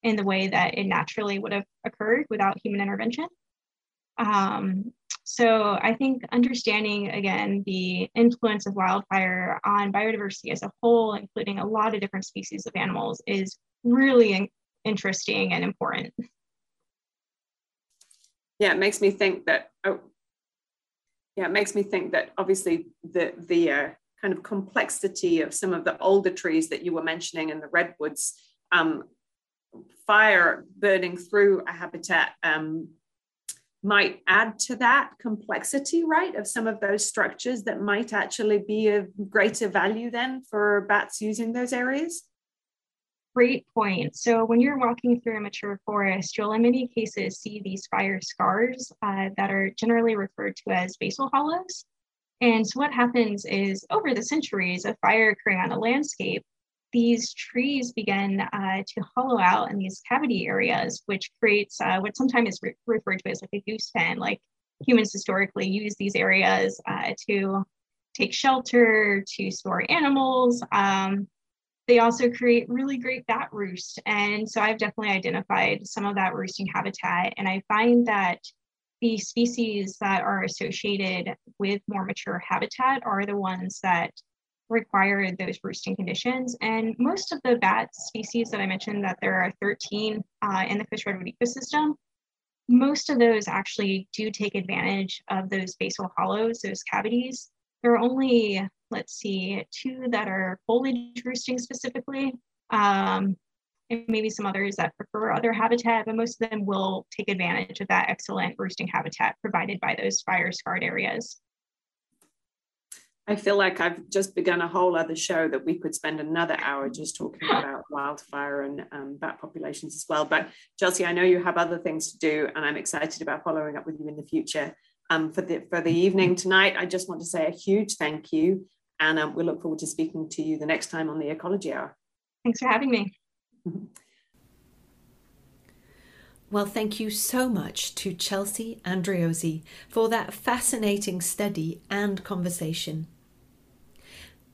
in the way that it naturally would have occurred without human intervention. Um, so I think understanding again the influence of wildfire on biodiversity as a whole, including a lot of different species of animals, is really interesting and important. Yeah, it makes me think that. Oh, yeah, it makes me think that obviously the the uh, kind of complexity of some of the older trees that you were mentioning in the redwoods, um, fire burning through a habitat um, might add to that complexity, right, of some of those structures that might actually be of greater value then for bats using those areas? Great point. So when you're walking through a mature forest, you'll in many cases see these fire scars uh, that are generally referred to as basal hollows. And so what happens is over the centuries of fire occurring on a landscape, these trees begin uh, to hollow out in these cavity areas, which creates uh, what sometimes is re- referred to as like a goose pen. Like humans historically use these areas uh, to take shelter, to store animals. Um, they also create really great bat roost. And so I've definitely identified some of that roosting habitat. And I find that the species that are associated with more mature habitat are the ones that require those roosting conditions. And most of the bat species that I mentioned, that there are 13 uh, in the coast redwood ecosystem, most of those actually do take advantage of those basal hollows, those cavities. There are only, let's see, two that are foliage roosting specifically, um, and maybe some others that prefer other habitat, but most of them will take advantage of that excellent roosting habitat provided by those fire scarred areas. I feel like I've just begun a whole other show that we could spend another hour just talking about wildfire and um, bat populations as well. But Chelsea, I know you have other things to do, and I'm excited about following up with you in the future. Um, for the for the evening tonight, I just want to say a huge thank you, and um, we look forward to speaking to you the next time on the Ecology Hour. Thanks for having me. Well, thank you so much to Chelsea Andriozzi for that fascinating study and conversation.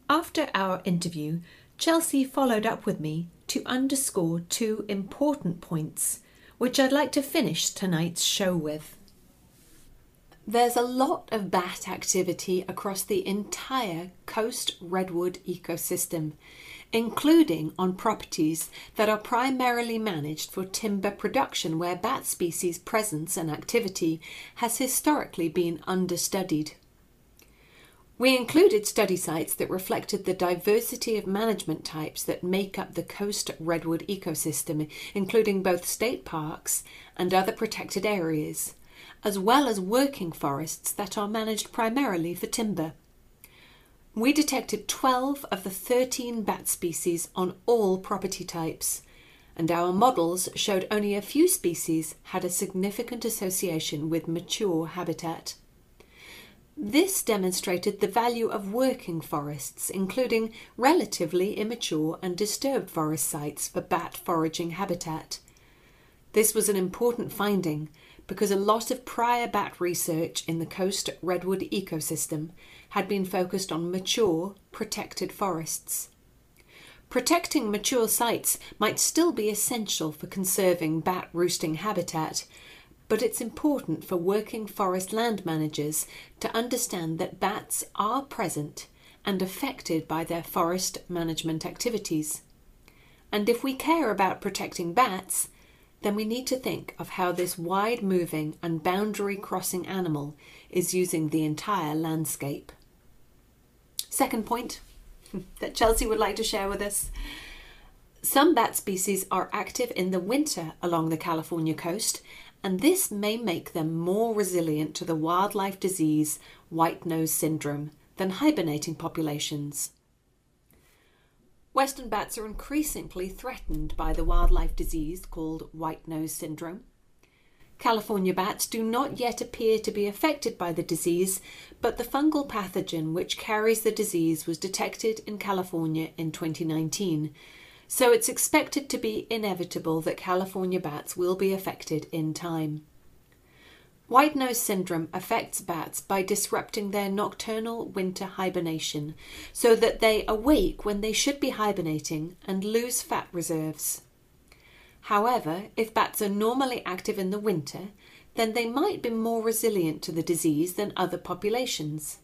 After our interview, Chelsea followed up with me to underscore two important points, which I'd like to finish tonight's show with. There's a lot of bat activity across the entire coast redwood ecosystem, including on properties that are primarily managed for timber production where bat species presence and activity has historically been understudied. We included study sites that reflected the diversity of management types that make up the coast redwood ecosystem, including both state parks and other protected areas, as well as working forests that are managed primarily for timber. We detected 12 of the 13 bat species on all property types, and our models showed only a few species had a significant association with mature habitat. This demonstrated the value of working forests, including relatively immature and disturbed forest sites for bat foraging habitat. This was an important finding because a lot of prior bat research in the coast redwood ecosystem had been focused on mature, protected forests. Protecting mature sites might still be essential for conserving bat roosting habitat, but it's important for working forest land managers to understand that bats are present and affected by their forest management activities. And if we care about protecting bats, then we need to think of how this wide moving and boundary crossing animal is using the entire landscape. Second point that Chelsea would like to share with us. Some bat species are active in the winter along the California coast, and this may make them more resilient to the wildlife disease white nose syndrome than hibernating populations. Western bats are increasingly threatened by the wildlife disease called white nose syndrome. California bats do not yet appear to be affected by the disease, but the fungal pathogen which carries the disease was detected in California in 2019. So it's expected to be inevitable that California bats will be affected in time. White nose syndrome affects bats by disrupting their nocturnal winter hibernation so that they awake when they should be hibernating and lose fat reserves. However, if bats are normally active in the winter, then they might be more resilient to the disease than other populations.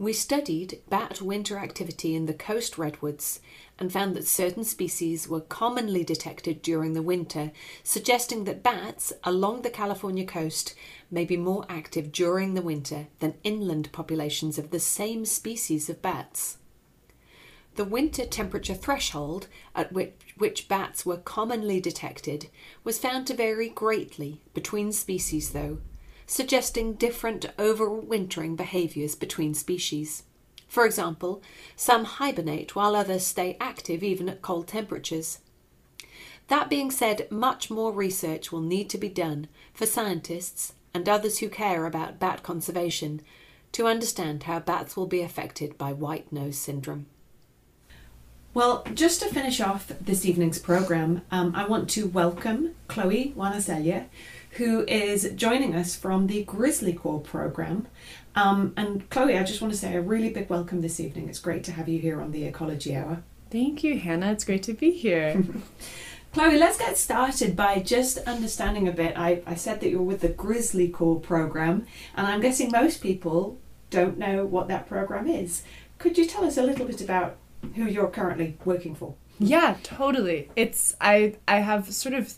We studied bat winter activity in the coast redwoods and found that certain species were commonly detected during the winter, suggesting that bats along the California coast may be more active during the winter than inland populations of the same species of bats. The winter temperature threshold at which, which bats were commonly detected was found to vary greatly between species, though, suggesting different overwintering behaviours between species. For example, some hibernate while others stay active even at cold temperatures. That being said, much more research will need to be done for scientists and others who care about bat conservation to understand how bats will be affected by white nose syndrome. Well, just to finish off this evening's programme, um, I want to welcome Chloe Wanaselye, who is joining us from the Grizzly Corps program. Um, and Chloe, I just want to say a really big welcome this evening. It's great to have you here on the Ecology Hour. Thank you, Hannah. It's great to be here. Chloe, let's get started by just understanding a bit. I, I said that you're with the Grizzly Corps program, and I'm guessing most people don't know what that program is. Could you tell us a little bit about who you're currently working for? Yeah, totally. It's I I have sort of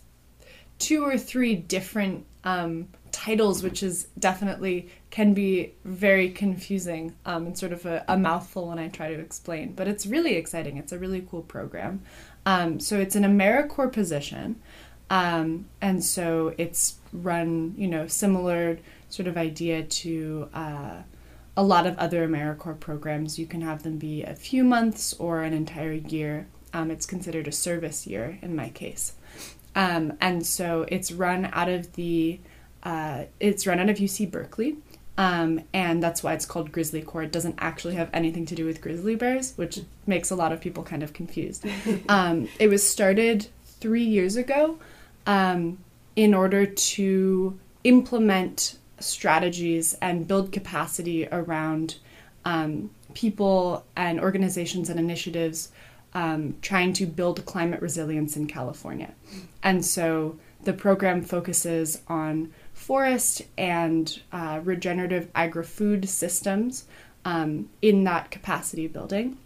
two or three different um, titles, which is definitely can be very confusing um, and sort of a, a, mouthful when I try to explain. But it's really exciting. It's a really cool program. Um, so it's an AmeriCorps position, um, and so it's run, you know, similar sort of idea to. Uh, a lot of other AmeriCorps programs, you can have them be a few months or an entire year. Um, it's considered a service year in my case. Um, and so it's run out of the uh, it's run out of UC Berkeley. Um, and that's why it's called Grizzly Corps. It doesn't actually have anything to do with grizzly bears, which makes a lot of people kind of confused. Um, it was started three years ago um, in order to implement strategies and build capacity around um, people and organizations and initiatives um, trying to build climate resilience in California. And so the program focuses on forest and uh, regenerative agri food systems um, in that capacity building.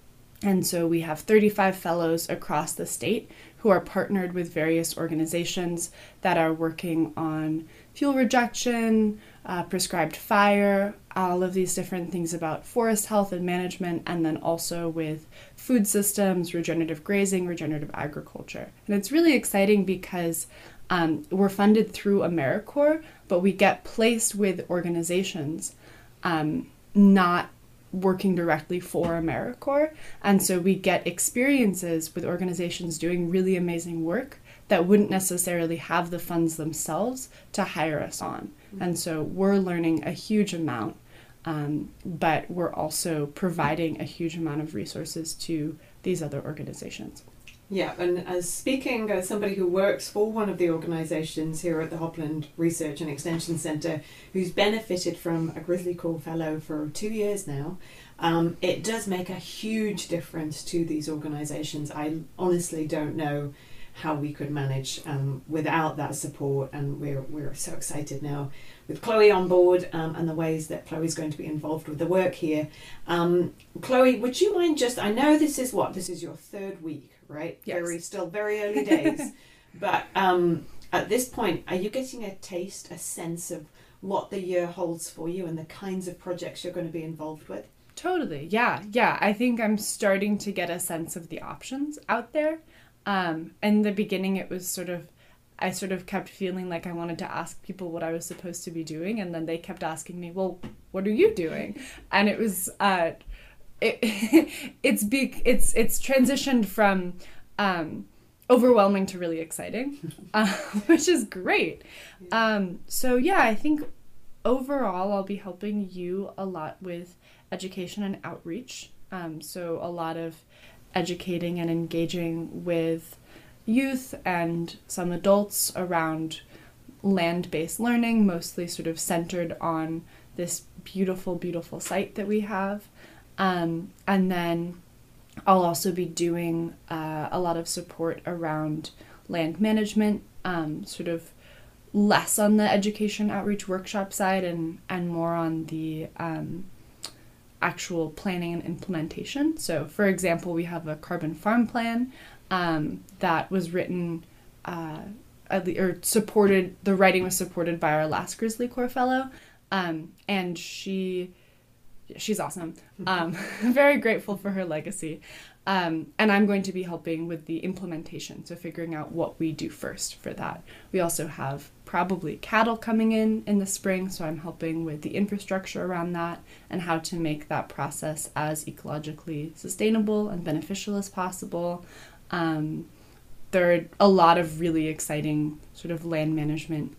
And so we have 35 fellows across the state who are partnered with various organizations that are working on fuel reduction, uh, prescribed fire, all of these different things about forest health and management, and then also with food systems, regenerative grazing, regenerative agriculture. And it's really exciting because um, we're funded through AmeriCorps, but we get placed with organizations um, not working directly for AmeriCorps. And so we get experiences with organizations doing really amazing work that wouldn't necessarily have the funds themselves to hire us on. And so we're learning a huge amount, um, but we're also providing a huge amount of resources to these other organizations. Yeah, and as speaking as somebody who works for one of the organisations here at the Hopland Research and Extension Centre, who's benefited from a Grizzly Corps Fellow for two years now, um, it does make a huge difference to these organisations. I honestly don't know how we could manage um, without that support. And we're, we're so excited now with Chloe on board um, and the ways that Chloe's going to be involved with the work here. Um, Chloe, would you mind just, I know this is what, this is your third week, right? Yes. Very, still very early days. but um, at this point, are you getting a taste, a sense of what the year holds for you and the kinds of projects you're going to be involved with? Totally. Yeah. Yeah. I think I'm starting to get a sense of the options out there. Um, in the beginning, it was sort of, I sort of kept feeling like I wanted to ask people what I was supposed to be doing, and then they kept asking me, "Well, what are you doing?" And it was, uh, it, it's big, it's it's transitioned from um, overwhelming to really exciting, uh, which is great. Um, so yeah, I think overall, I'll be helping you a lot with education and outreach. Um, so a lot of educating and engaging with youth and some adults around land based learning, mostly sort of centered on this beautiful, beautiful site that we have. Um, and then I'll also be doing uh, a lot of support around land management, um, sort of less on the education outreach workshop side and, and more on the um, actual planning and implementation. So, for example, we have a carbon farm plan um, that was written uh, or supported, the writing was supported by our last Grizzly Corps fellow. Um, and she she's awesome. Um, very grateful for her legacy. Um, and I'm going to be helping with the implementation, so figuring out what we do first for that. We also have probably cattle coming in in the spring, so I'm helping with the infrastructure around that and how to make that process as ecologically sustainable and beneficial as possible. Um, there are a lot of really exciting sort of land management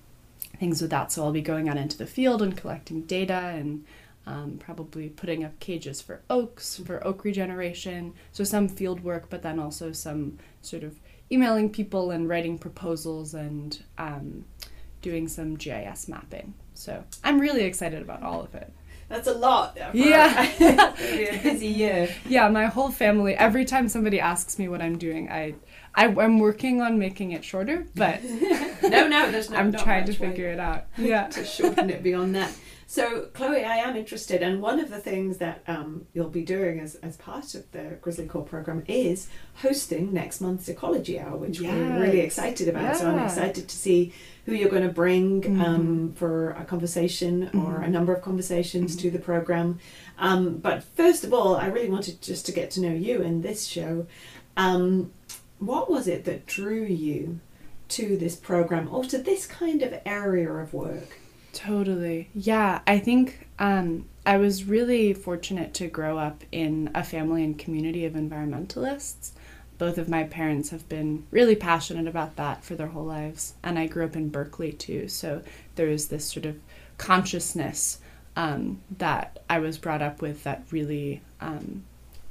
things with that, so I'll be going out into the field and collecting data and um, probably putting up cages for oaks for oak regeneration. So some field work, but then also some sort of emailing people and writing proposals and um, doing some GIS mapping. So I'm really excited about all of it. That's a lot. Yeah, be a busy year. Yeah, my whole family. Every time somebody asks me what I'm doing, I, I am working on making it shorter, but no, no, there's no. I'm trying to figure it out. Yeah, to shorten it beyond that. So, Chloe, I am interested, and one of the things that um, you'll be doing as, as part of the Grizzly Corps program is hosting next month's Ecology Hour, which yes. we're really excited about. Yeah. So, I'm excited to see who you're going to bring mm-hmm. um, for a conversation mm-hmm. or a number of conversations mm-hmm. to the program. Um, but first of all, I really wanted just to get to know you in this show. Um, what was it that drew you to this program or to this kind of area of work? Totally. Yeah, I think um, I was really fortunate to grow up in a family and community of environmentalists. Both of my parents have been really passionate about that for their whole lives. And I grew up in Berkeley too. So there was this sort of consciousness um, that I was brought up with that really, um,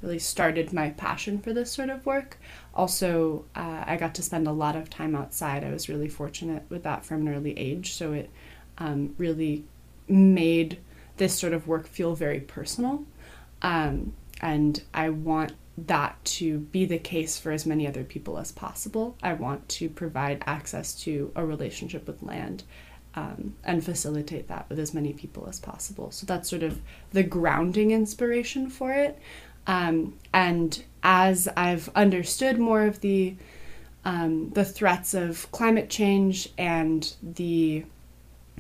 really started my passion for this sort of work. Also, uh, I got to spend a lot of time outside. I was really fortunate with that from an early age. So it um, really made this sort of work feel very personal. Um, and I want that to be the case for as many other people as possible. I want to provide access to a relationship with land um, and facilitate that with as many people as possible. So that's sort of the grounding inspiration for it. Um, and as I've understood more of the um, the threats of climate change and the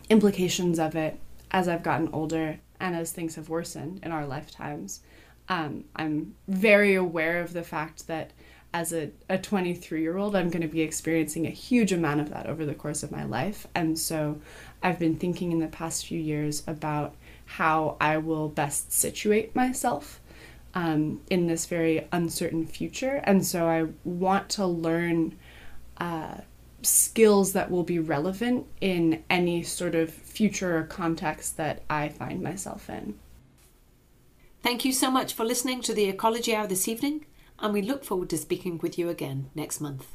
implications of it as I've gotten older and as things have worsened in our lifetimes. Um, I'm very aware of the fact that as a, a 23 year old, I'm going to be experiencing a huge amount of that over the course of my life. And so I've been thinking in the past few years about how I will best situate myself um, in this very uncertain future. And so I want to learn. Uh, skills that will be relevant in any sort of future context that I find myself in. Thank you so much for listening to the Ecology Hour this evening, and we look forward to speaking with you again next month.